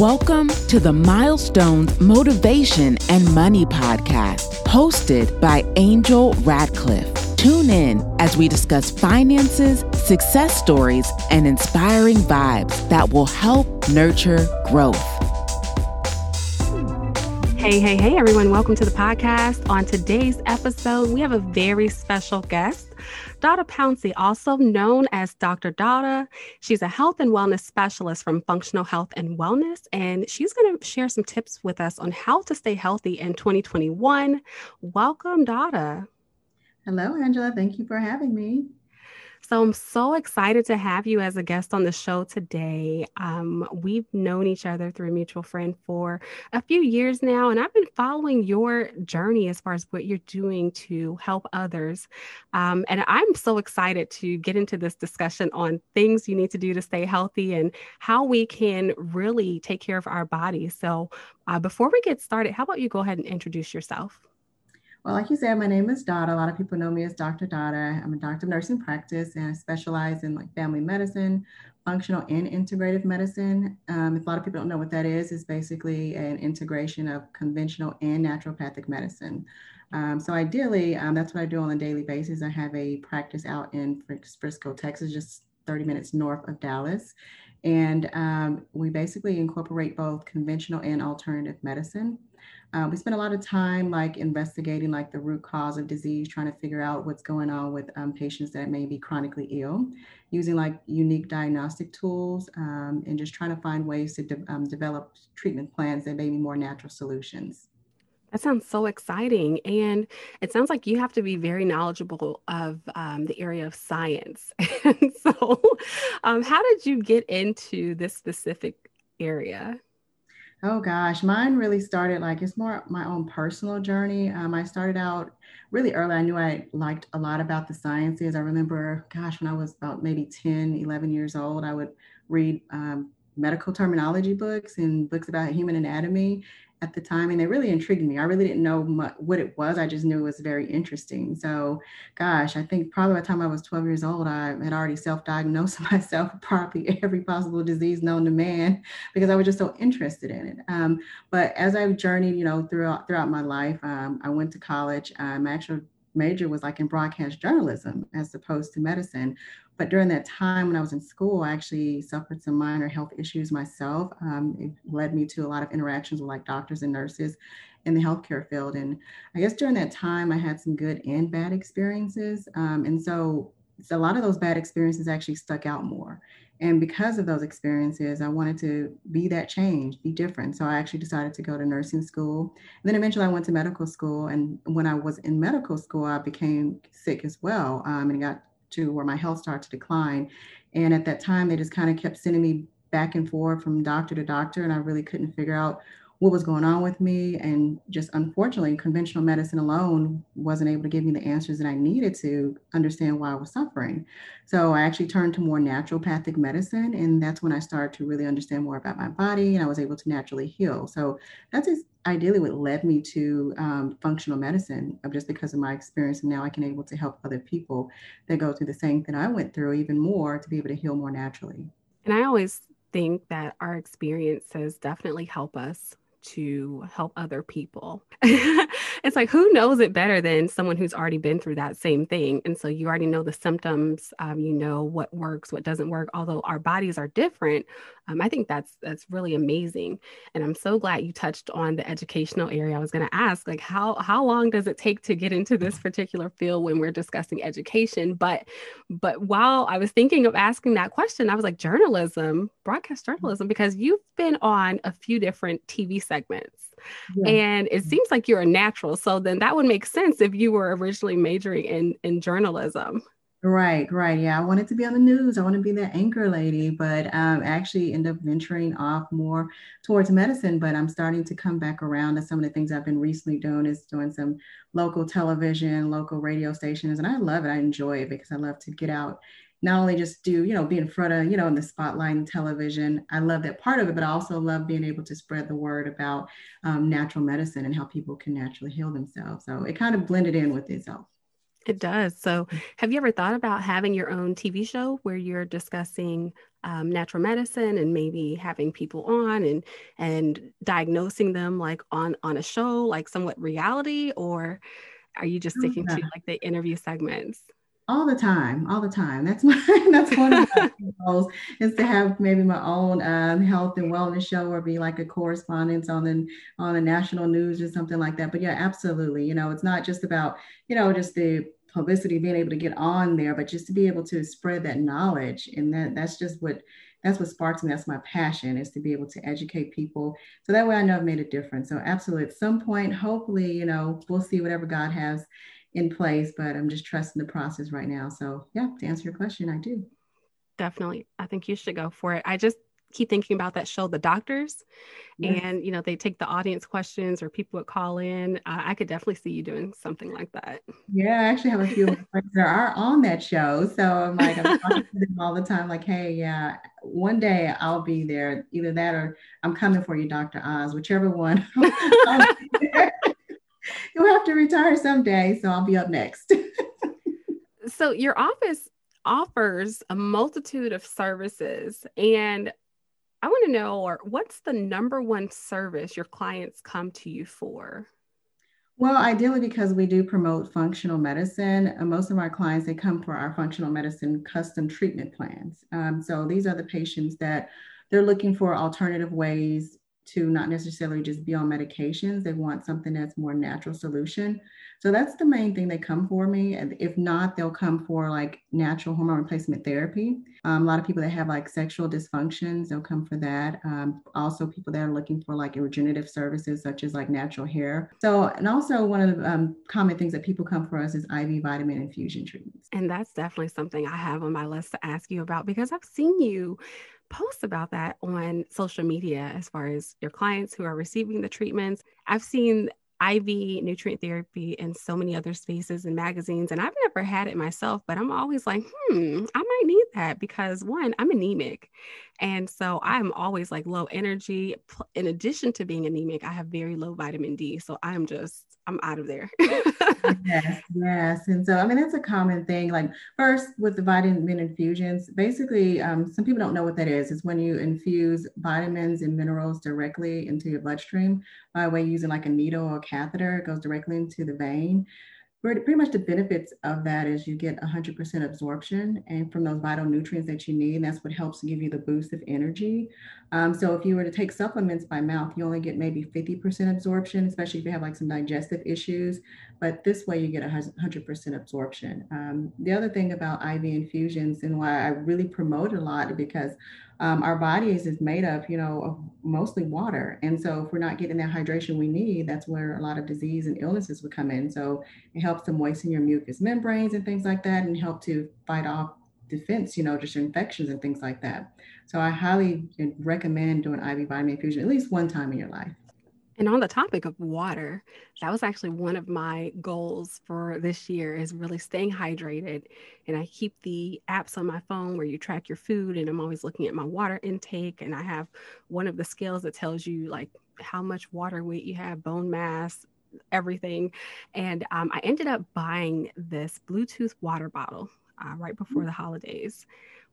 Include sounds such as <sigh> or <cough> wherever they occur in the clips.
Welcome to the Milestones Motivation and Money Podcast, hosted by Angel Radcliffe. Tune in as we discuss finances, success stories, and inspiring vibes that will help nurture growth. Hey, hey, hey, everyone. Welcome to the podcast. On today's episode, we have a very special guest. Dada Pouncey, also known as Dr. Dada. She's a health and wellness specialist from Functional Health and Wellness, and she's going to share some tips with us on how to stay healthy in 2021. Welcome, Dada. Hello, Angela. Thank you for having me. So I'm so excited to have you as a guest on the show today. Um, we've known each other through a mutual friend for a few years now, and I've been following your journey as far as what you're doing to help others. Um, and I'm so excited to get into this discussion on things you need to do to stay healthy and how we can really take care of our bodies. So uh, before we get started, how about you go ahead and introduce yourself? Well, like you said, my name is Dada. A lot of people know me as Dr. Dada. I'm a doctor of nursing practice and I specialize in like family medicine, functional and integrative medicine. Um, if a lot of people don't know what that is, it's basically an integration of conventional and naturopathic medicine. Um, so ideally, um, that's what I do on a daily basis. I have a practice out in Frisco, Texas, just 30 minutes north of Dallas. And um, we basically incorporate both conventional and alternative medicine. Um, we spend a lot of time like investigating like the root cause of disease, trying to figure out what's going on with um, patients that may be chronically ill, using like unique diagnostic tools, um, and just trying to find ways to de- um, develop treatment plans that may be more natural solutions. That sounds so exciting. And it sounds like you have to be very knowledgeable of um, the area of science. <laughs> and so, um, how did you get into this specific area? Oh gosh, mine really started like it's more my own personal journey. Um, I started out really early. I knew I liked a lot about the sciences. I remember, gosh, when I was about maybe 10, 11 years old, I would read um, medical terminology books and books about human anatomy at the time and they really intrigued me. I really didn't know much, what it was. I just knew it was very interesting. So, gosh, I think probably by the time I was 12 years old, I had already self-diagnosed <laughs> myself with probably every possible disease known to man <laughs> because I was just so interested in it. Um, but as I've journeyed, you know, throughout throughout my life, um, I went to college. Um, my actual major was like in broadcast journalism as opposed to medicine. But during that time when I was in school, I actually suffered some minor health issues myself. Um, it led me to a lot of interactions with like doctors and nurses in the healthcare field. And I guess during that time, I had some good and bad experiences. Um, and so, so a lot of those bad experiences actually stuck out more. And because of those experiences, I wanted to be that change, be different. So I actually decided to go to nursing school. And then eventually I went to medical school. And when I was in medical school, I became sick as well um, and got to where my health started to decline. And at that time, they just kind of kept sending me back and forth from doctor to doctor, and I really couldn't figure out what was going on with me. And just unfortunately, conventional medicine alone wasn't able to give me the answers that I needed to understand why I was suffering. So I actually turned to more naturopathic medicine. And that's when I started to really understand more about my body and I was able to naturally heal. So that's ideally what led me to um, functional medicine just because of my experience. And now I can able to help other people that go through the same thing I went through even more to be able to heal more naturally. And I always think that our experiences definitely help us to help other people. <laughs> it's like, who knows it better than someone who's already been through that same thing? And so you already know the symptoms, um, you know what works, what doesn't work. Although our bodies are different, um, I think that's that's really amazing. And I'm so glad you touched on the educational area. I was going to ask, like, how how long does it take to get into this particular field when we're discussing education? But but while I was thinking of asking that question, I was like, journalism, broadcast journalism, because you've been on a few different TV segments. Yeah. And it seems like you're a natural. So then that would make sense if you were originally majoring in, in journalism. Right, right. Yeah, I wanted to be on the news. I want to be the anchor lady, but um, actually end up venturing off more towards medicine. But I'm starting to come back around to some of the things I've been recently doing is doing some local television, local radio stations, and I love it. I enjoy it because I love to get out not only just do, you know, be in front of, you know, in the spotlight and television. I love that part of it, but I also love being able to spread the word about um, natural medicine and how people can naturally heal themselves. So it kind of blended in with itself. It does. So, have you ever thought about having your own TV show where you're discussing um, natural medicine and maybe having people on and and diagnosing them like on on a show, like somewhat reality, or are you just sticking to like the interview segments? All the time, all the time. That's <laughs> my that's one of my goals is to have maybe my own um, health and wellness show or be like a correspondence on the on the national news or something like that. But yeah, absolutely. You know, it's not just about you know just the publicity being able to get on there, but just to be able to spread that knowledge and that that's just what that's what sparks me. That's my passion is to be able to educate people. So that way I know I've made a difference. So absolutely at some point, hopefully, you know, we'll see whatever God has in place, but I'm just trusting the process right now. So, yeah, to answer your question, I do. Definitely. I think you should go for it. I just keep thinking about that show, The Doctors, yes. and you know they take the audience questions or people would call in. Uh, I could definitely see you doing something like that. Yeah, I actually have a few friends that are on that show, so I'm like I'm talking to them all the time. Like, hey, yeah, one day I'll be there. Either that or I'm coming for you, Dr. Oz, whichever one. <laughs> <laughs> You'll have to retire someday, so I'll be up next. <laughs> so your office offers a multitude of services and I want to know or what's the number one service your clients come to you for? Well, ideally, because we do promote functional medicine, uh, most of our clients they come for our functional medicine custom treatment plans. Um, so these are the patients that they're looking for alternative ways to not necessarily just be on medications. They want something that's more natural solution. So that's the main thing they come for me. And if not, they'll come for like natural hormone replacement therapy. Um, a lot of people that have like sexual dysfunctions, they'll come for that. Um, also, people that are looking for like regenerative services such as like natural hair. So, and also one of the um, common things that people come for us is IV vitamin infusion treatments. And that's definitely something I have on my list to ask you about because I've seen you post about that on social media as far as your clients who are receiving the treatments. I've seen IV nutrient therapy in so many other spaces and magazines, and I've never had it myself, but I'm always like, hmm, I might need that because one, I'm anemic. And so I'm always like low energy. In addition to being anemic, I have very low vitamin D. So I'm just I'm out of there. <laughs> yes, yes. And so, I mean, that's a common thing. Like, first, with the vitamin infusions, basically, um, some people don't know what that is. It's when you infuse vitamins and minerals directly into your bloodstream by way using like a needle or catheter. It goes directly into the vein pretty much the benefits of that is you get 100% absorption and from those vital nutrients that you need. And that's what helps give you the boost of energy. Um, so if you were to take supplements by mouth, you only get maybe 50% absorption, especially if you have like some digestive issues. But this way you get 100% absorption. Um, the other thing about IV infusions and why I really promote a lot because um, our bodies is made of, you know, of mostly water. And so if we're not getting that hydration we need, that's where a lot of disease and illnesses would come in. So it helps to moisten your mucous membranes and things like that and help to fight off defense, you know, just infections and things like that. So I highly recommend doing IV vitamin infusion at least one time in your life. And on the topic of water, that was actually one of my goals for this year is really staying hydrated. And I keep the apps on my phone where you track your food and I'm always looking at my water intake and I have one of the scales that tells you like how much water weight you have, bone mass, everything. And um, I ended up buying this Bluetooth water bottle uh, right before the holidays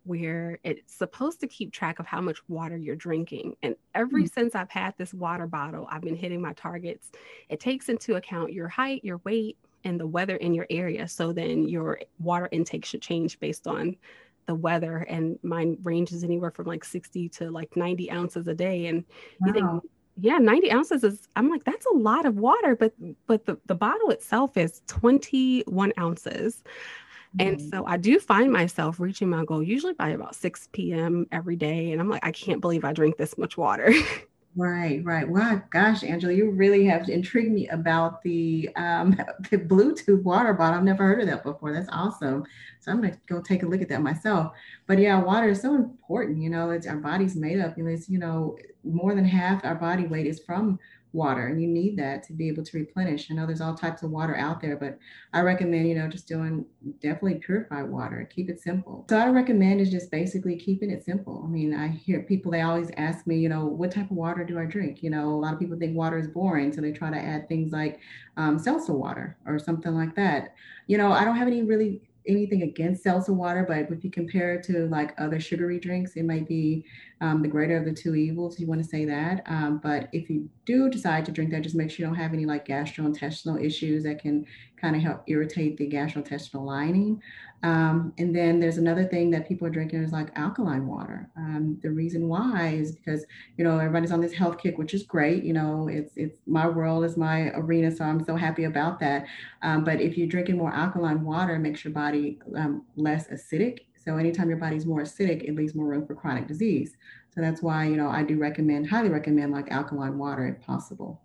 where it's supposed to keep track of how much water you're drinking. And ever mm-hmm. since I've had this water bottle, I've been hitting my targets. It takes into account your height, your weight, and the weather in your area. So then your water intake should change based on the weather. And mine ranges anywhere from like 60 to like 90 ounces a day. And wow. you think, yeah, 90 ounces is, I'm like, that's a lot of water, but but the, the bottle itself is 21 ounces. And mm-hmm. so I do find myself reaching my goal usually by about 6 p.m. every day. And I'm like, I can't believe I drink this much water. <laughs> Right, right. Wow, gosh, Angela, you really have intrigued me about the um, <laughs> the Bluetooth water bottle. I've never heard of that before. That's awesome. So I'm gonna go take a look at that myself. But yeah, water is so important. You know, it's our body's made up. You know, it's you know more than half our body weight is from water and you need that to be able to replenish. I know there's all types of water out there, but I recommend, you know, just doing definitely purified water, keep it simple. So I recommend is just basically keeping it simple. I mean, I hear people, they always ask me, you know, what type of water do I drink? You know, a lot of people think water is boring. So they try to add things like um, seltzer water or something like that. You know, I don't have any really anything against seltzer water, but if you compare it to like other sugary drinks, it might be um, the greater of the two evils. You want to say that. Um, but if you do decide to drink that, just make sure you don't have any like gastrointestinal issues that can kind of help irritate the gastrointestinal lining. Um, and then there's another thing that people are drinking is like alkaline water. Um, the reason why is because you know everybody's on this health kick, which is great. You know, it's it's my world is my arena, so I'm so happy about that. Um, but if you're drinking more alkaline water, it makes your body um, less acidic. So anytime your body's more acidic, it leaves more room for chronic disease. So that's why you know I do recommend, highly recommend, like alkaline water if possible.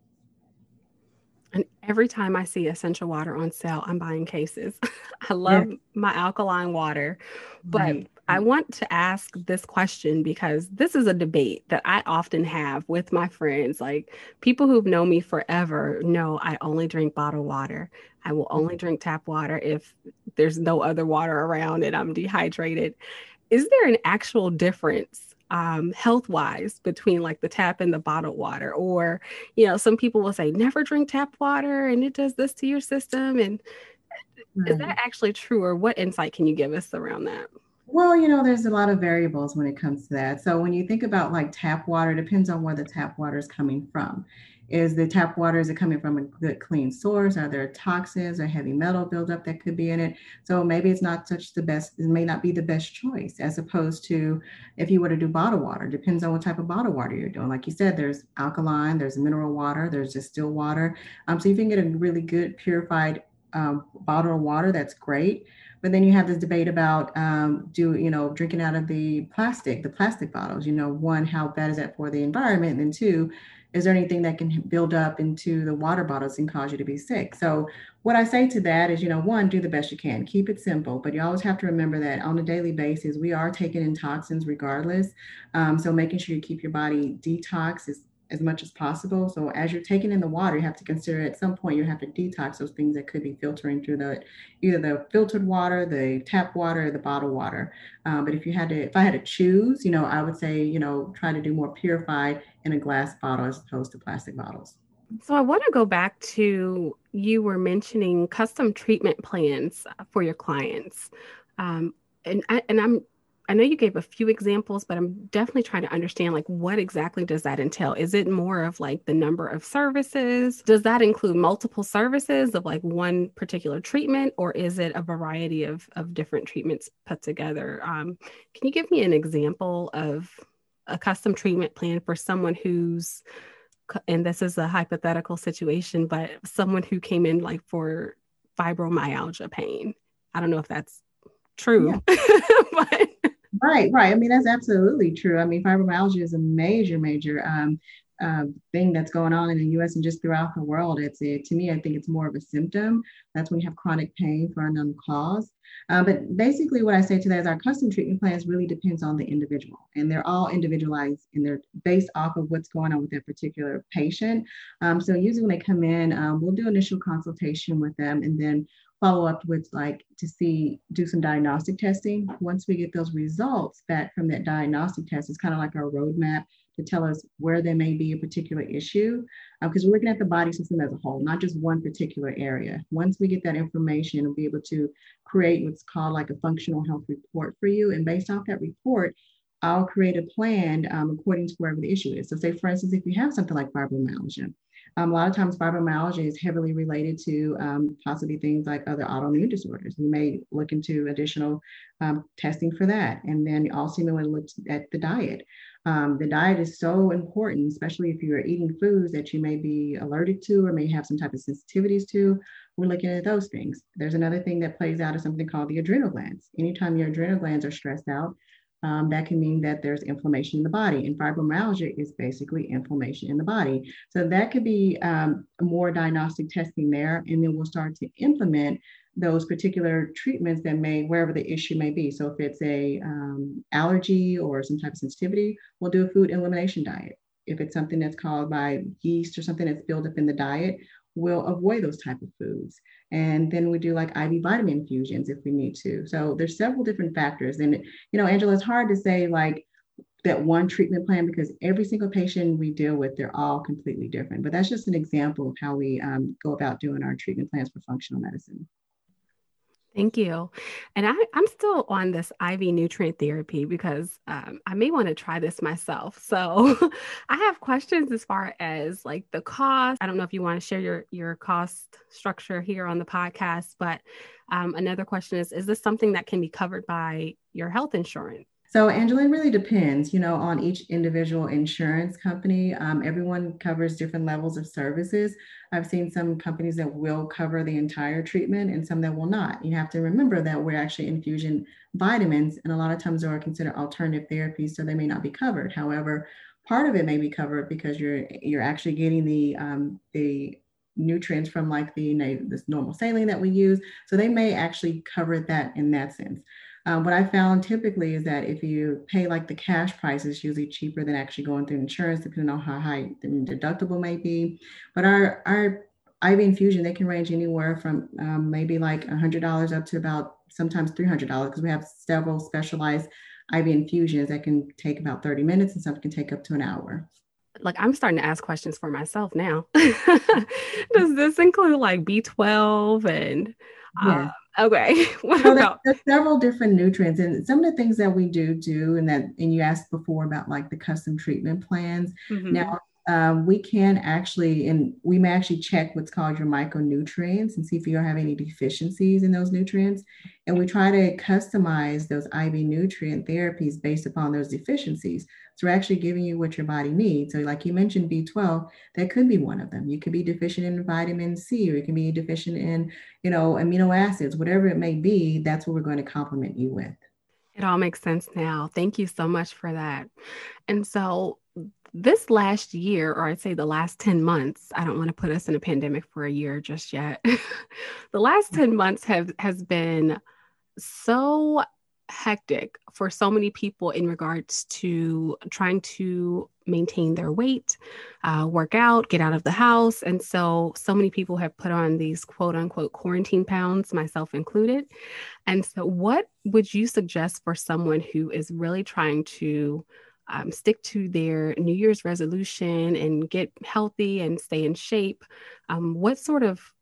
And every time I see Essentia water on sale, I'm buying cases. <laughs> I love yeah. my alkaline water, but right. I want to ask this question because this is a debate that I often have with my friends. Like people who've known me forever know I only drink bottled water. I will mm-hmm. only drink tap water if there's no other water around and I'm dehydrated. Is there an actual difference um, health wise between like the tap and the bottled water or you know some people will say never drink tap water and it does this to your system and is that actually true or what insight can you give us around that well, you know, there's a lot of variables when it comes to that. So when you think about like tap water, depends on where the tap water is coming from. Is the tap water is it coming from a good clean source? Are there toxins or heavy metal buildup that could be in it? So maybe it's not such the best. It may not be the best choice as opposed to if you were to do bottled water. Depends on what type of bottled water you're doing. Like you said, there's alkaline, there's mineral water, there's distilled water. Um, so if you can get a really good purified um, bottled water. That's great. But then you have this debate about um, do you know drinking out of the plastic, the plastic bottles. You know, one, how bad is that for the environment? And then two, is there anything that can build up into the water bottles and cause you to be sick? So, what I say to that is, you know, one, do the best you can, keep it simple, but you always have to remember that on a daily basis, we are taking in toxins regardless. Um, so, making sure you keep your body detox is as much as possible. So as you're taking in the water, you have to consider at some point you have to detox those things that could be filtering through the either the filtered water, the tap water, the bottled water. Um, but if you had to, if I had to choose, you know, I would say, you know, try to do more purified in a glass bottle as opposed to plastic bottles. So I want to go back to you were mentioning custom treatment plans for your clients. Um, and I, and I'm I know you gave a few examples, but I'm definitely trying to understand like what exactly does that entail? Is it more of like the number of services? Does that include multiple services of like one particular treatment, or is it a variety of of different treatments put together? Um, can you give me an example of a custom treatment plan for someone who's and this is a hypothetical situation, but someone who came in like for fibromyalgia pain. I don't know if that's true, yeah. <laughs> but Right, right. I mean, that's absolutely true. I mean, fibromyalgia is a major, major um, uh, thing that's going on in the U.S. and just throughout the world. It's a, to me, I think it's more of a symptom. That's when you have chronic pain for unknown cause. Uh, but basically, what I say to that is our custom treatment plans really depends on the individual, and they're all individualized and they're based off of what's going on with that particular patient. Um, so usually when they come in, um, we'll do initial consultation with them, and then follow up with like to see do some diagnostic testing once we get those results back from that diagnostic test it's kind of like our roadmap to tell us where there may be a particular issue because uh, we're looking at the body system as a whole not just one particular area once we get that information we'll be able to create what's called like a functional health report for you and based off that report I'll create a plan um, according to wherever the issue is. So, say for instance, if you have something like fibromyalgia, um, a lot of times fibromyalgia is heavily related to um, possibly things like other autoimmune disorders. You may look into additional um, testing for that. And then also you may want to look at the diet. Um, the diet is so important, especially if you're eating foods that you may be allergic to or may have some type of sensitivities to. We're looking at those things. There's another thing that plays out is something called the adrenal glands. Anytime your adrenal glands are stressed out, um, that can mean that there's inflammation in the body. And fibromyalgia is basically inflammation in the body. So that could be um, more diagnostic testing there. And then we'll start to implement those particular treatments that may, wherever the issue may be. So if it's a um, allergy or some type of sensitivity, we'll do a food elimination diet. If it's something that's caused by yeast or something that's built up in the diet, we'll avoid those type of foods. And then we do like IV vitamin infusions if we need to. So there's several different factors. And you know, Angela, it's hard to say like that one treatment plan because every single patient we deal with, they're all completely different. But that's just an example of how we um, go about doing our treatment plans for functional medicine. Thank you. And I, am still on this IV nutrient therapy because um, I may want to try this myself. So <laughs> I have questions as far as like the cost. I don't know if you want to share your, your cost structure here on the podcast, but um, another question is Is this something that can be covered by your health insurance? So, Angela, it really depends, you know, on each individual insurance company. Um, everyone covers different levels of services. I've seen some companies that will cover the entire treatment and some that will not. You have to remember that we're actually infusion vitamins, and a lot of times are considered alternative therapies, so they may not be covered. However, part of it may be covered because you're you're actually getting the um, the nutrients from like the this normal saline that we use, so they may actually cover that in that sense. Um, what I found typically is that if you pay like the cash price, it's usually cheaper than actually going through insurance, depending on how high the deductible may be. But our our IV infusion, they can range anywhere from um, maybe like $100 up to about sometimes $300 because we have several specialized IV infusions that can take about 30 minutes and some can take up to an hour like I'm starting to ask questions for myself now. <laughs> Does this include like B12 and uh, Okay. <laughs> so there's, there's, several different nutrients, and some of the things that we do do, and that, and you asked before about like the custom treatment plans. Mm-hmm. Now, um, we can actually, and we may actually check what's called your micronutrients and see if you have any deficiencies in those nutrients. And we try to customize those IV nutrient therapies based upon those deficiencies. So we're actually giving you what your body needs. So, like you mentioned, B12, that could be one of them. You could be deficient in vitamin C, or you can be deficient in, you know, amino acids, whatever it may be. That's what we're going to complement you with. It all makes sense now. Thank you so much for that. And so, this last year, or I'd say the last 10 months, I don't want to put us in a pandemic for a year just yet. <laughs> the last 10 months have has been so hectic for so many people in regards to trying to maintain their weight, uh, work out, get out of the house. And so, so many people have put on these quote unquote quarantine pounds, myself included. And so, what would you suggest for someone who is really trying to um, stick to their New Year's resolution and get healthy and stay in shape? Um, what sort of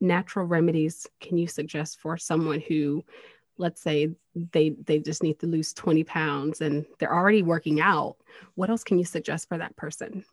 natural remedies can you suggest for someone who let's say they they just need to lose 20 pounds and they're already working out what else can you suggest for that person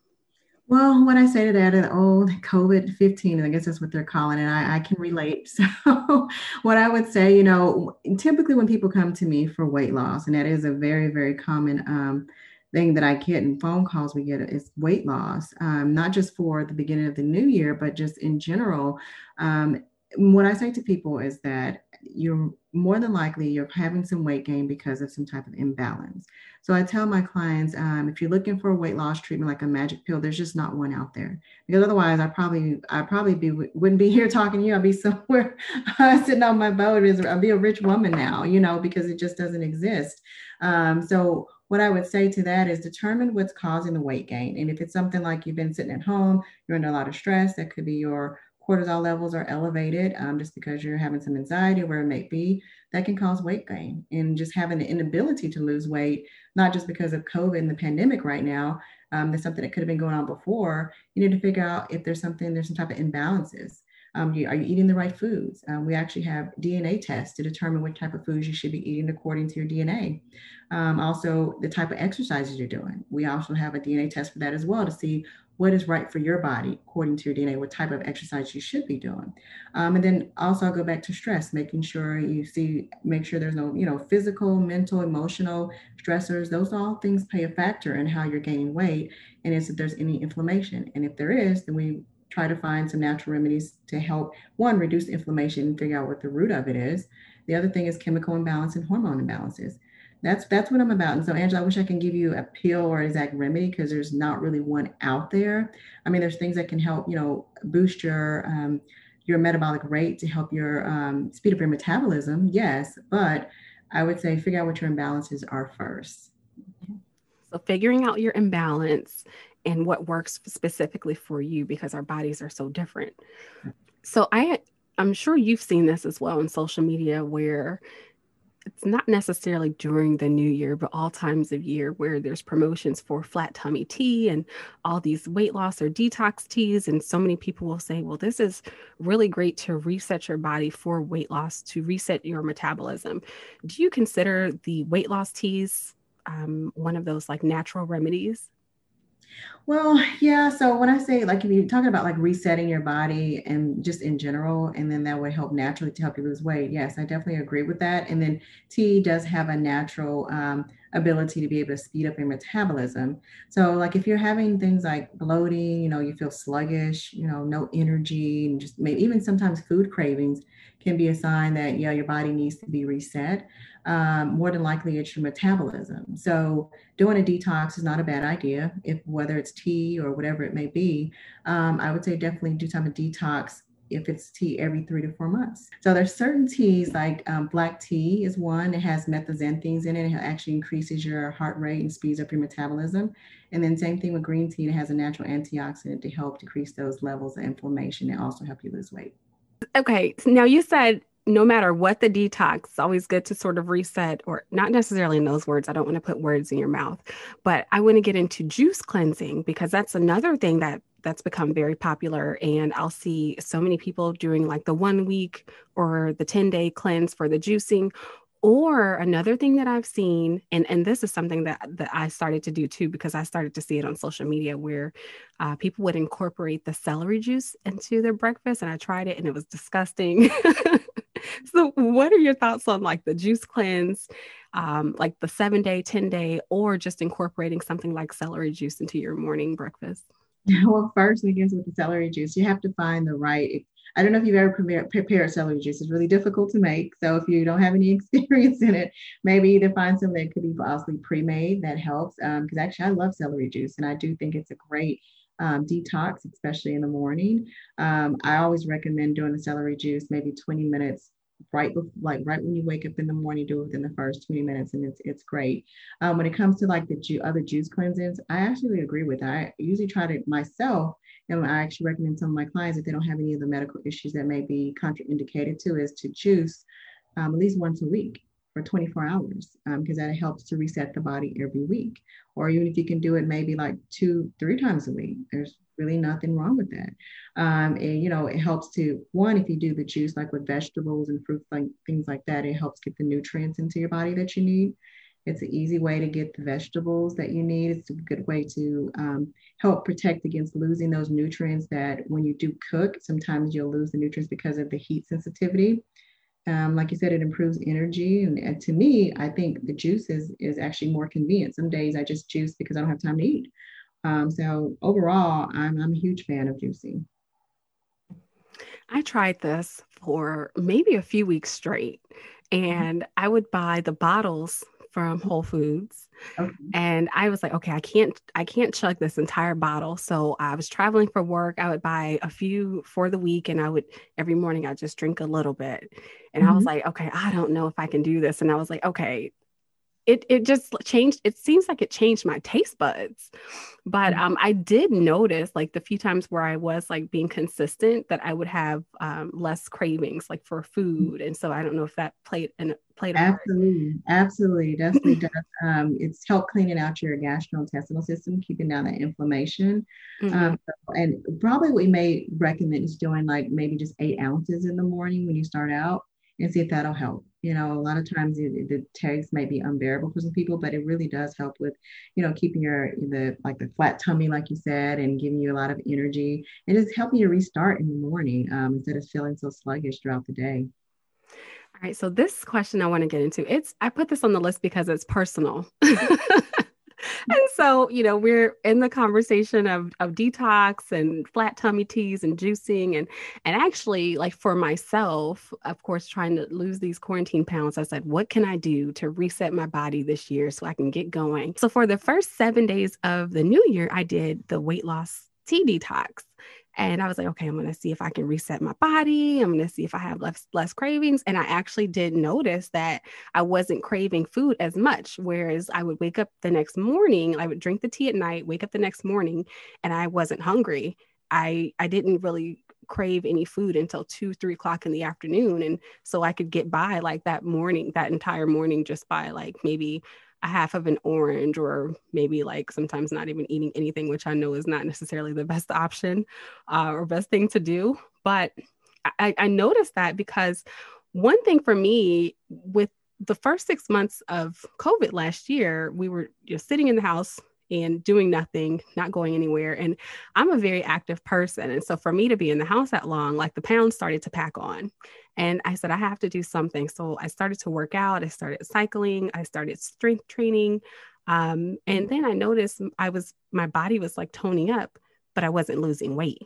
well what i say to that is oh covid-15 i guess that's what they're calling it I, I can relate <laughs> so what i would say you know typically when people come to me for weight loss and that is a very very common um, thing that i get in phone calls we get is weight loss um, not just for the beginning of the new year but just in general um, what i say to people is that you're more than likely you're having some weight gain because of some type of imbalance. So I tell my clients, um, if you're looking for a weight loss treatment like a magic pill, there's just not one out there. Because otherwise, I probably I probably be wouldn't be <laughs> here talking to you. I'd be somewhere <laughs> sitting on my boat. I'd be a rich woman now, you know, because it just doesn't exist. Um, so what I would say to that is determine what's causing the weight gain. And if it's something like you've been sitting at home, you're under a lot of stress, that could be your cortisol levels are elevated um, just because you're having some anxiety or where it may be, that can cause weight gain. And just having the inability to lose weight, not just because of COVID and the pandemic right now, um, there's something that could have been going on before. You need to figure out if there's something, there's some type of imbalances. Um, you, are you eating the right foods? Um, we actually have DNA tests to determine what type of foods you should be eating according to your DNA. Um, also, the type of exercises you're doing. We also have a DNA test for that as well to see what is right for your body according to your DNA, what type of exercise you should be doing. Um, and then also I'll go back to stress, making sure you see, make sure there's no, you know, physical, mental, emotional stressors. Those all things play a factor in how you're gaining weight. And is if there's any inflammation. And if there is, then we try to find some natural remedies to help one, reduce inflammation and figure out what the root of it is. The other thing is chemical imbalance and hormone imbalances. that's that's what I'm about. And so, Angela, I wish I can give you a pill or an exact remedy because there's not really one out there. I mean, there's things that can help, you know, boost your um, your metabolic rate to help your um, speed up your metabolism. Yes, but I would say figure out what your imbalances are first. So, figuring out your imbalance and what works specifically for you because our bodies are so different. So, I I'm sure you've seen this as well in social media where it's not necessarily during the new year, but all times of year where there's promotions for flat tummy tea and all these weight loss or detox teas. And so many people will say, well, this is really great to reset your body for weight loss, to reset your metabolism. Do you consider the weight loss teas um, one of those like natural remedies? Well, yeah. So when I say like if you're talking about like resetting your body and just in general, and then that would help naturally to help you lose weight. Yes, I definitely agree with that. And then tea does have a natural um, ability to be able to speed up your metabolism. So like if you're having things like bloating, you know, you feel sluggish, you know, no energy, and just maybe even sometimes food cravings can be a sign that yeah, your body needs to be reset um, more than likely it's your metabolism. So doing a detox is not a bad idea. If whether it's tea or whatever it may be, um, I would say definitely do time of detox if it's tea every three to four months. So there's certain teas like um, black tea is one. It has methylxanthines in it. It actually increases your heart rate and speeds up your metabolism. And then same thing with green tea. It has a natural antioxidant to help decrease those levels of inflammation and also help you lose weight. Okay. Now you said no matter what the detox, it's always good to sort of reset, or not necessarily in those words. I don't want to put words in your mouth, but I want to get into juice cleansing because that's another thing that that's become very popular. And I'll see so many people doing like the one week or the 10 day cleanse for the juicing, or another thing that I've seen, and, and this is something that, that I started to do too, because I started to see it on social media where uh, people would incorporate the celery juice into their breakfast. And I tried it and it was disgusting. <laughs> so, what are your thoughts on like the juice cleanse, um, like the seven day, 10 day, or just incorporating something like celery juice into your morning breakfast? <laughs> Well, first, I guess with the celery juice, you have to find the right I don't know if you've ever prepared, prepared celery juice. It's really difficult to make. So if you don't have any <laughs> experience in it, maybe either find some that could be possibly pre-made that helps. Because um, actually, I love celery juice, and I do think it's a great um, detox, especially in the morning. Um, I always recommend doing the celery juice maybe 20 minutes right before, like right when you wake up in the morning, do it within the first 20 minutes, and it's it's great. Um, when it comes to like the ju- other juice cleanses, I actually agree with that. I usually try to myself and I actually recommend some of my clients if they don't have any of the medical issues that may be contraindicated to is to juice um, at least once a week for 24 hours because um, that helps to reset the body every week. Or even if you can do it maybe like two, three times a week, there's really nothing wrong with that. Um, and you know, it helps to one if you do the juice like with vegetables and fruits, like things like that, it helps get the nutrients into your body that you need. It's an easy way to get the vegetables that you need. It's a good way to um, help protect against losing those nutrients that when you do cook, sometimes you'll lose the nutrients because of the heat sensitivity. Um, like you said, it improves energy. And, and, to me, I think the juice is, is actually more convenient. Some days I just juice because I don't have time to eat. Um, so overall, I'm, I'm a huge fan of juicing. I tried this for maybe a few weeks straight, and I would buy the bottles from Whole Foods. Okay. And I was like, okay, I can't I can't chug this entire bottle. So I was traveling for work. I would buy a few for the week and I would every morning I just drink a little bit. And mm-hmm. I was mm-hmm. like, okay, I don't know if I can do this. And I was like, okay, it it just changed it seems like it changed my taste buds but mm. um i did notice like the few times where i was like being consistent that i would have um, less cravings like for mm. food and so i don't know if that played and played absolutely absolutely definitely <laughs> does um, it's helped cleaning out your gastrointestinal system keeping down that inflammation mm-hmm. um, and probably what we may recommend is doing like maybe just eight ounces in the morning when you start out and see if that'll help. You know, a lot of times it, the tags may be unbearable for some people, but it really does help with, you know, keeping your the like the flat tummy, like you said, and giving you a lot of energy, and it's helping you restart in the morning um, instead of feeling so sluggish throughout the day. All right, so this question I want to get into it's I put this on the list because it's personal. <laughs> and so, you know, we're in the conversation of, of detox and flat tummy teas and juicing and and actually like for myself, of course, trying to lose these quarantine pounds, I said, what can I do to reset my body this year so I can get going? So for the first seven days of the new year, I did the weight loss tea detox. And I was like, okay, I'm going to see if I can reset my body. I'm going to see if I have less less cravings. And I actually did notice that I wasn't craving food as much. Whereas I would wake up the next morning, I would drink the tea at night, wake up the next morning, and I wasn't hungry. I I didn't really crave any food until two, three o'clock in the afternoon. And so I could get by like that morning, that entire morning, just by like maybe half of an orange or maybe like sometimes not even eating anything which i know is not necessarily the best <laughs> option uh, or best thing to do. But I, I noticed that because one thing for me with the first six months of covid last year we were just sitting in the house and doing nothing, not going anywhere. And I'm a very active person. And so for me to be in the house that long, like the pounds started to pack on. And I said, I have to do something. So I started to work out. I started cycling. I started strength training. Um, and then I noticed I was, my body was like toning up, but I wasn't losing weight.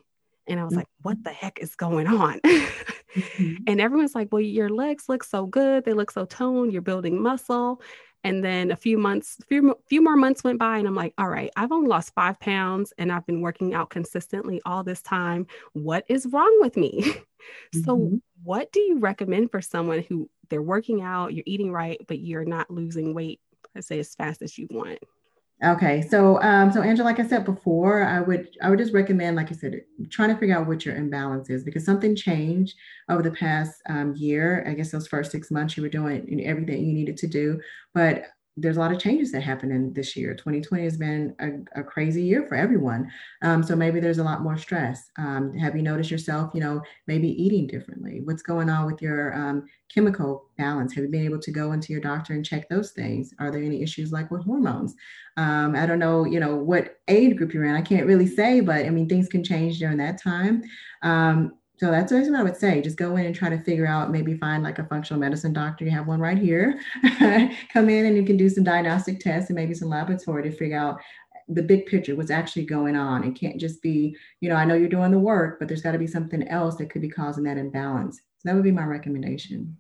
And I was like, what the heck is going on? mm-hmm. <laughs> And everyone's like, well, your legs look so good. They look so toned. You're building muscle. And then a few months, few, few more months went by, and I'm like, all right, I've only lost five pounds and I've been working out consistently all this time. What is wrong with me? <laughs> Mm-hmm. So, what do you recommend for someone who they're working out, you're eating right, but you're not losing weight, I say, as fast as you want? Okay, so um, so Angela, like I said before, I would I would just recommend, like I said, trying to figure out what your imbalance is because something changed over the past um, year. I guess those first six months you were doing everything you needed to do, but there's a lot of changes that happen in this year. 2020 has been a, a crazy year for everyone. Um, so maybe there's a lot more stress. Um, have you noticed yourself, you know, maybe eating differently? What's going on with your um, chemical balance? Have you been able to go into your doctor and check those things? Are there any issues like with hormones? Um, I don't know, you know, what age group you're in. I can't really say, but I mean, things can change during that time. So that's the reason I would say. Just go in and try to figure out, maybe find like a functional medicine doctor. You have one right here. <laughs> Come in and you can do some diagnostic tests and maybe some laboratory to figure out the big picture, what's actually going on. It can't just be, you know, I know you're doing the work, but there's got to be something else that could be causing that imbalance. So that would be my recommendation.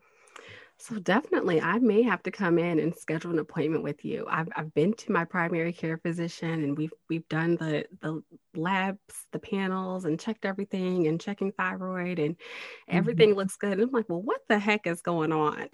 So definitely, I may have to come in and schedule an appointment with you. I've, I've been to my primary care physician, and we've we've done the the labs, the panels, and checked everything, and checking thyroid, and everything mm-hmm. looks good. And I'm like, well, what the heck is going on?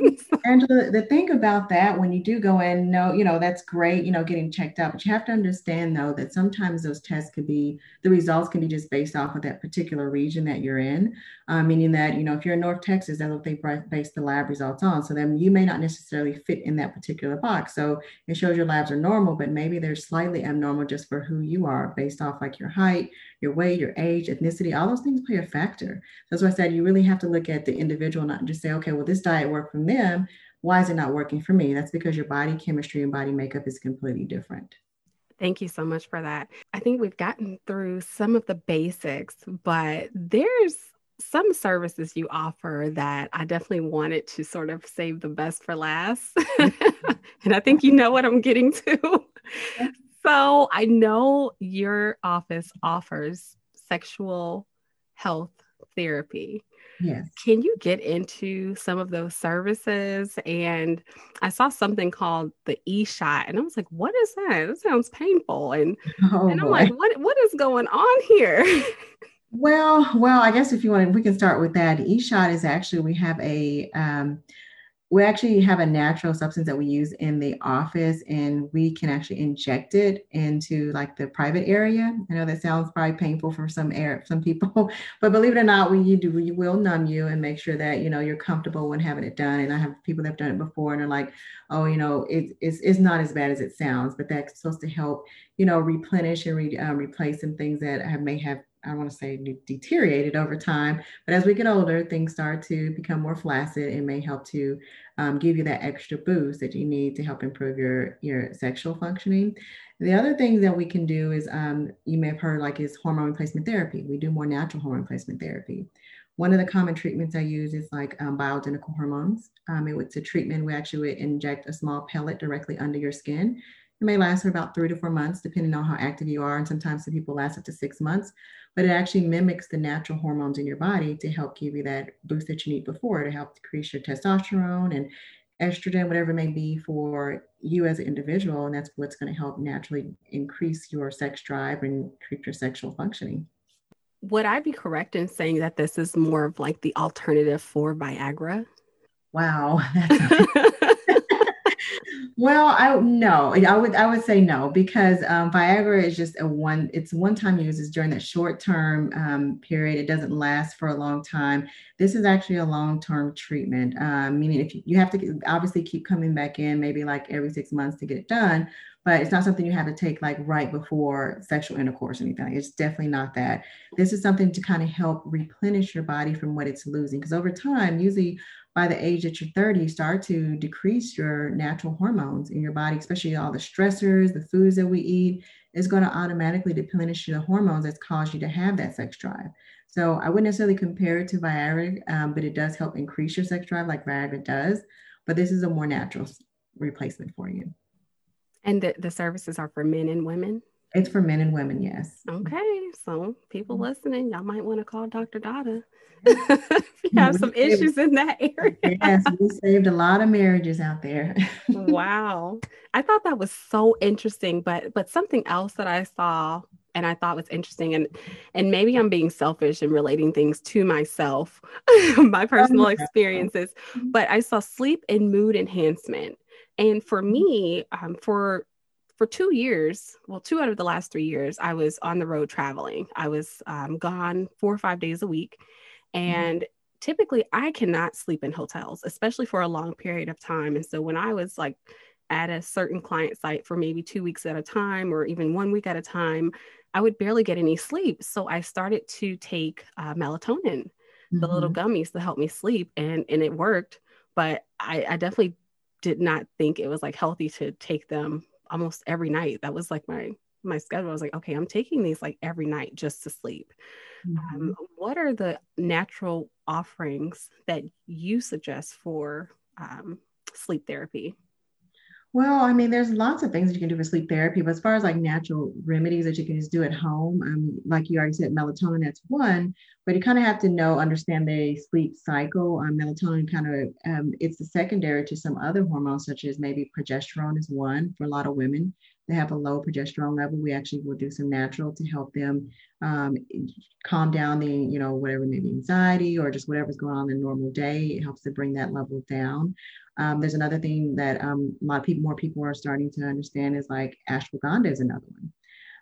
<laughs> Angela, the thing about that, when you do go in, no, you know, that's great, you know, getting checked out. But you have to understand, though, that sometimes those tests could be, the results can be just based off of that particular region that you're in. Uh, meaning that, you know, if you're in North Texas, that's what they base the lab results on. So then you may not necessarily fit in that particular box. So it shows your labs are normal, but maybe they're slightly abnormal just for who you are based off like your height, your weight, your age, ethnicity, all those things play a factor. That's why I said you really have to look at the individual, not just say, okay, well, this diet worked for them. Why is it not working for me? That's because your body chemistry and body makeup is completely different. Thank you so much for that. I think we've gotten through some of the basics, but there's some services you offer that I definitely wanted to sort of save the best for last. <laughs> and I think you know what I'm getting to. So I know your office offers sexual health therapy. Yes. Can you get into some of those services? And I saw something called the e shot, and I was like, what is that? That sounds painful. And, <laughs> oh, and I'm boy. like, what, what is going on here? <laughs> well, well, I guess if you want, we can start with that. E shot is actually, we have a, um, we actually have a natural substance that we use in the office and we can actually inject it into like the private area. I know that sounds probably painful for some air some people <laughs> but believe it or not we you do we will numb you and make sure that you know you're comfortable when having it done. And i have people that have done it before and are like oh you know it, it's, it's not as bad as it sounds but that's supposed to help you know replenish and re, um, replace some things that have may have I don't want to say deteriorated over time, but as we get older, things start to become more flaccid and may help to um, give you that extra boost that you need to help improve your, your sexual functioning. The other thing that we can do is um, you may have heard like is hormone replacement therapy. We do more natural hormone replacement therapy. One of the common treatments I use is like um, bioidentical hormones. Um, it, it's a treatment we actually would inject a small pellet directly under your skin It may last for about three to four months, depending on how active you are. And sometimes some people last up to six months, but it actually mimics the natural hormones in your body to help give you that boost that you need before to help decrease your testosterone and estrogen, whatever it may be for you as an individual. And that's what's going to help naturally increase your sex drive and keep your sexual functioning. Would I be correct in saying that this is more of like the alternative for Viagra? Wow. <laughs> well, I no, I would I would say no because um, Viagra is just a one. It's one time uses during that short term um, period. It doesn't last for a long time. This is actually a long term treatment, um, meaning if you, you have to obviously keep coming back in, maybe like every six months to get it done but it's not something you have to take like right before sexual intercourse or anything. It's definitely not that. This is something to kind of help replenish your body from what it's losing. Because over time, usually by the age that you're 30, you start to decrease your natural hormones in your body, especially all the stressors, the foods that we eat, is going to automatically deplenish the hormones that's caused you to have that sex drive. So I wouldn't necessarily compare it to Viagra, um, but it does help increase your sex drive like Viagra does. But this is a more natural replacement for you. And the, the services are for men and women? It's for men and women, yes. Okay. So people mm-hmm. listening, y'all might want to call Dr. Dawda <laughs> if you have some issues in that area. yes, we saved a lot of marriages out there. <laughs> wow. I thought that was so interesting, but but something else that I saw and I thought was interesting and and maybe I'm being selfish and relating things to myself, <laughs> my personal experiences, mm-hmm. but I saw sleep and mood enhancement. And for me, um, for for two years, well, two out of the last three years, I was on the road traveling. I was um, gone four or five days a week. Mm-hmm. And mm-hmm. typically, I cannot sleep in hotels, especially for a long period of time. And so, when I was like at a certain client site for maybe two weeks at a time or even one week at a time, I would barely get any sleep. So, I started to take uh, melatonin, mm-hmm. the little mm-hmm. gummies to help me sleep, and, and it worked. But I, I definitely did not think it was like healthy to take them almost every night. That was like my my schedule. I was like, okay, I'm taking these like every night just to sleep. Mm-hmm. Um, what are the natural offerings that you suggest for um, sleep therapy? Well, I mean, there's lots of things you can do for sleep therapy, but as far as like natural remedies that you can just do at home, um, like you already said, melatonin, that's one, but you kind of have to know, understand the sleep cycle. Um, melatonin kind of, um, it's the secondary to some other hormones, such as maybe progesterone is one for a lot of women. They have a low progesterone level. We actually will do some natural to help them um, calm down the, you know, whatever, maybe anxiety or just whatever's going on in a normal day. It helps to bring that level down. Um, there's another thing that um, a lot of people, more people are starting to understand is like ashwagandha is another one.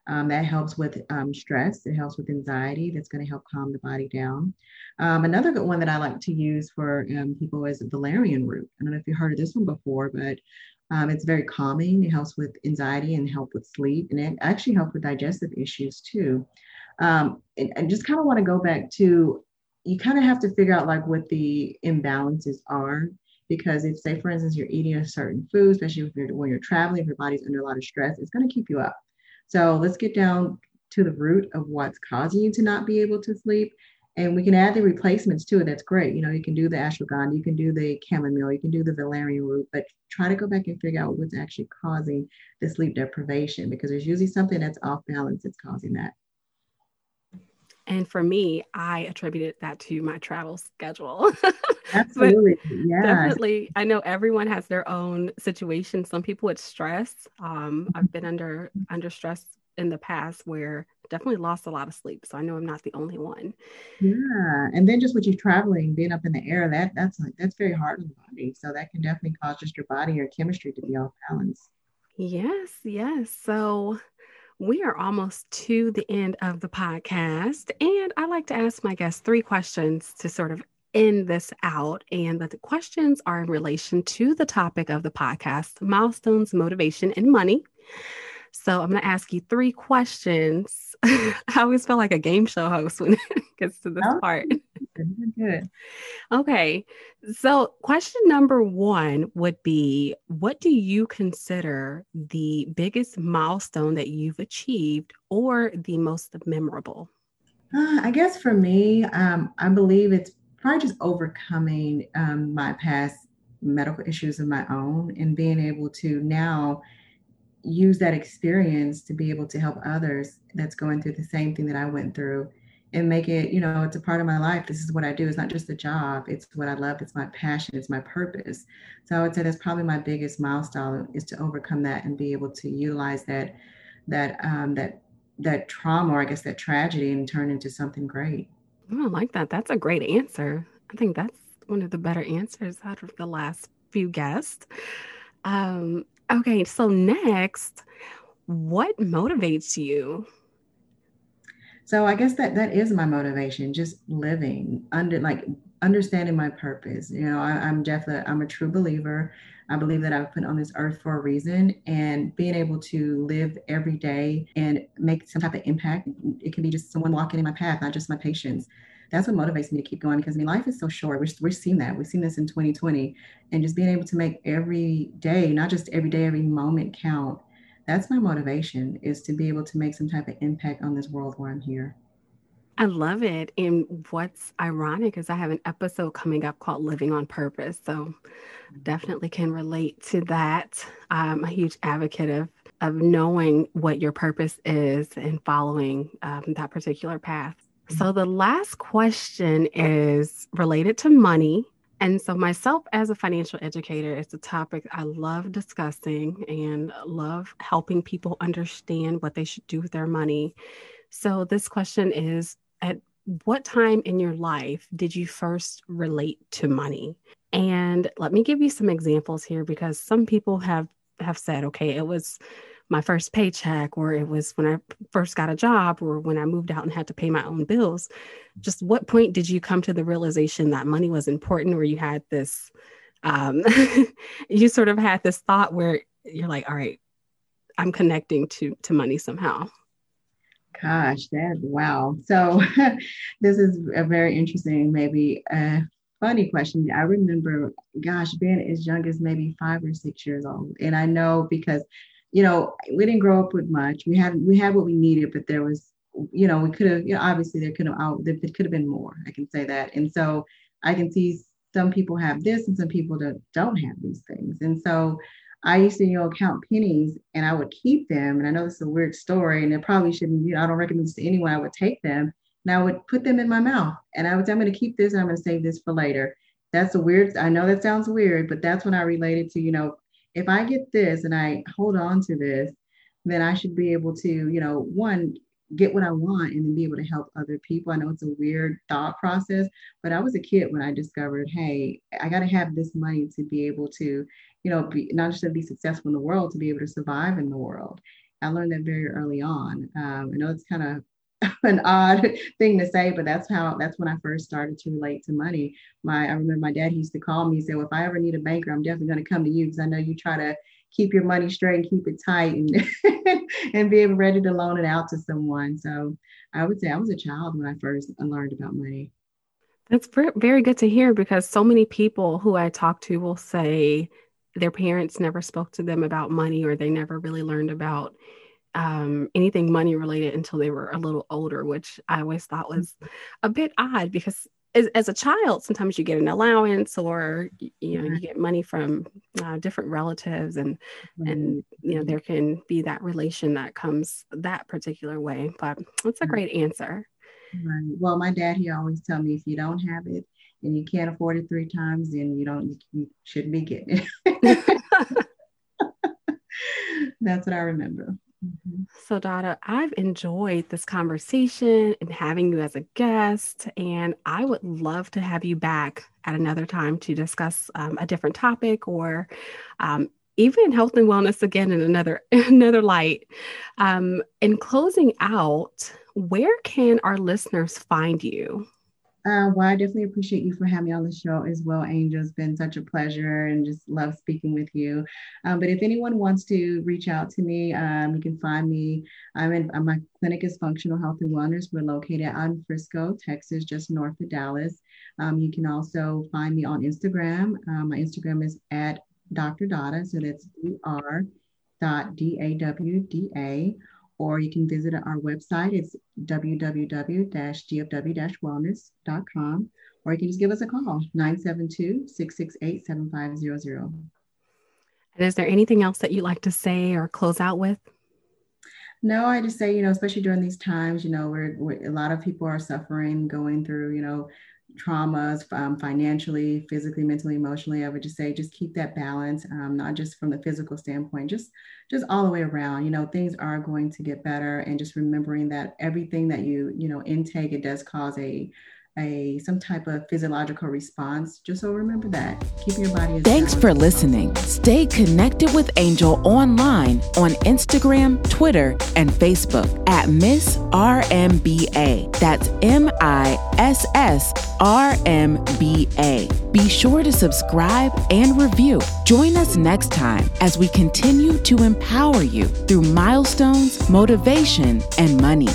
Um, that helps with um, stress. It helps with anxiety. That's going to help calm the body down. Um, another good one that I like to use for um, people is valerian root. I don't know if you heard of this one before, but it's very calming. It helps with anxiety and help with sleep, and it actually helps with digestive issues too. and, and just kind of want to go back to you kind of have to figure out like what the imbalances are because if say for instance you're eating a certain food especially if you're, when you're traveling if your body's under a lot of stress it's going to keep you up. So let's get down to the root of what's causing you to not be able to sleep and we can add the replacements to it. That's great. You know you can do the ashwagandha you can do the chamomile you can do the valerian root but try to go back and figure out what's actually causing the sleep deprivation because there's usually something that's off balance that's causing that and for me, I attributed that to my travel schedule. <laughs> Absolutely. yeah. Definitely. I know everyone has their own situation. Some people it's stress. Um, I've been under under stress in the past where definitely lost a lot of sleep. So I know I'm not the only one. Yeah. And then just with you traveling, being up in the air, that that's like that's very hard on the body. So that can definitely cause just your body, your chemistry to be off balance. Yes, yes. So we are almost to the end of the podcast, and I like to ask my guests three questions to sort of end this out. And the questions are in relation to the topic of the podcast milestones, motivation, and money. So I'm going to ask you three questions. <laughs> I always feel like a game show host when <laughs> it gets to this oh, part. Good. Okay. So, question number one would be What do you consider the biggest milestone that you've achieved or the most memorable? Uh, I guess for me, um, I believe it's probably just overcoming um, my past medical issues of my own and being able to now use that experience to be able to help others that's going through the same thing that I went through and make it, you know, it's a part of my life. This is what I do. It's not just a job. It's what I love. It's my passion. It's my purpose. So I would say that's probably my biggest milestone is to overcome that and be able to utilize that, that, um, that, that trauma, or I guess that tragedy and turn into something great. Oh, I like that. That's a great answer. I think that's one of the better answers out of the last few guests. Um, okay, so next, what motivates you? So I guess that that is my motivation, just living under like understanding my purpose. You know, I, am definitely I'm a true believer. I believe that I've put on this earth for a reason, and being able to live every day and make some type of impact. It can be just someone walking in my path, not just my patients that's what motivates me to keep going because I mean life is so short. We're, we're seeing that. We've seen this in 2020, and just being able to make every day, not just every day, every moment count. That's my motivation is to be able to make some type of impact on this world where I'm here. I love it. And what's ironic is I have an episode coming up called Living on Purpose. So definitely can relate to that. I'm a huge advocate of of knowing what your purpose is and following um, that particular path. So the last question is related to money. And so, myself as a financial educator, it's a topic I love discussing and love helping people understand what they should do with their money. So, this question is At what time in your life did you first relate to money? And let me give you some examples here because some people have have said, okay, it was my first paycheck or it was when I first got a job or when I moved out and had to pay my own bills. Just what point did you come to the realization that money was important or you had this um <laughs> you sort of had this thought where you're like, all right, I'm connecting to to money somehow. Gosh, that wow. So <laughs> this is a very interesting, maybe a funny question. I remember, gosh, being as young as maybe five or six years old. And I know because you know, we didn't grow up with much. We had we had what we needed, but there was, you know, we could have, you know, obviously there could have out there could have been more. I can say that. And so I can see some people have this and some people that don't have these things. And so I used to, you know, count pennies and I would keep them. And I know this is a weird story, and it probably shouldn't, you know, I don't recommend this to anyone. I would take them and I would put them in my mouth. And I would say, I'm going to keep this and I'm going to save this for later. That's a weird, I know that sounds weird, but that's when I related to, you know, if I get this and I hold on to this, then I should be able to, you know, one, get what I want and then be able to help other people. I know it's a weird thought process, but I was a kid when I discovered, hey, I got to have this money to be able to, you know, be not just to be successful in the world, to be able to survive in the world. I learned that very early on. Um, I know it's kind of <laughs> an odd thing to say, but that's how that's when I first started to relate to money. My I remember my dad used to call me and say, Well, if I ever need a banker, I'm definitely going to come to you because I know you try to keep your money straight and keep it tight and <laughs> and be ready to loan it out to someone. So I would say I was a child when I first learned about money. That's very good to hear because so many people who I talk to will say their parents never spoke to them about money or they never really learned about um, anything money related until they were a little older, which I always thought was a bit odd because as, as a child, sometimes you get an allowance or you know you get money from uh, different relatives, and and you know there can be that relation that comes that particular way. But that's a great answer. Right. Well, my dad he always tell me if you don't have it and you can't afford it three times, then you don't you shouldn't be getting it. <laughs> <laughs> That's what I remember. Mm-hmm. So, Dawda, I've enjoyed this conversation and having you as a guest, and I would love to have you back at another time to discuss um, a different topic or um, even health and wellness again in another <laughs> another light. Um, in closing out, where can our listeners find you? Uh, well, I definitely appreciate you for having me on the show as well, Angel. It's been such a pleasure and just love speaking with you. Um, but if anyone wants to reach out to me, um, you can find me. I'm in uh, my clinic is Functional Health and Wellness. We're located out in Frisco, Texas, just north of Dallas. Um, you can also find me on Instagram. Um, my Instagram is at Dr. Dawda, so that's D R dot D A W D A or you can visit our website. It's www-gfw-wellness.com, or you can just give us a call, 972-668-7500. And is there anything else that you'd like to say or close out with? No, I just say, you know, especially during these times, you know, where, a lot of people are suffering, going through, you know, traumas um, financially, physically, mentally, emotionally. I would just say, just keep that balance, um, not just from the physical standpoint, just just all the way around. You know, things are going to get better, and just remembering that everything that you you know intake it does cause a a some type of physiological response. Just so remember that. Keep your body. Thanks for listening. Stay connected with Angel online on Instagram, Twitter, and Facebook at Miss RMBA. That's M I S S R M B A. Be sure to subscribe and review. Join us next time as we continue to empower you through milestones, motivation, and money.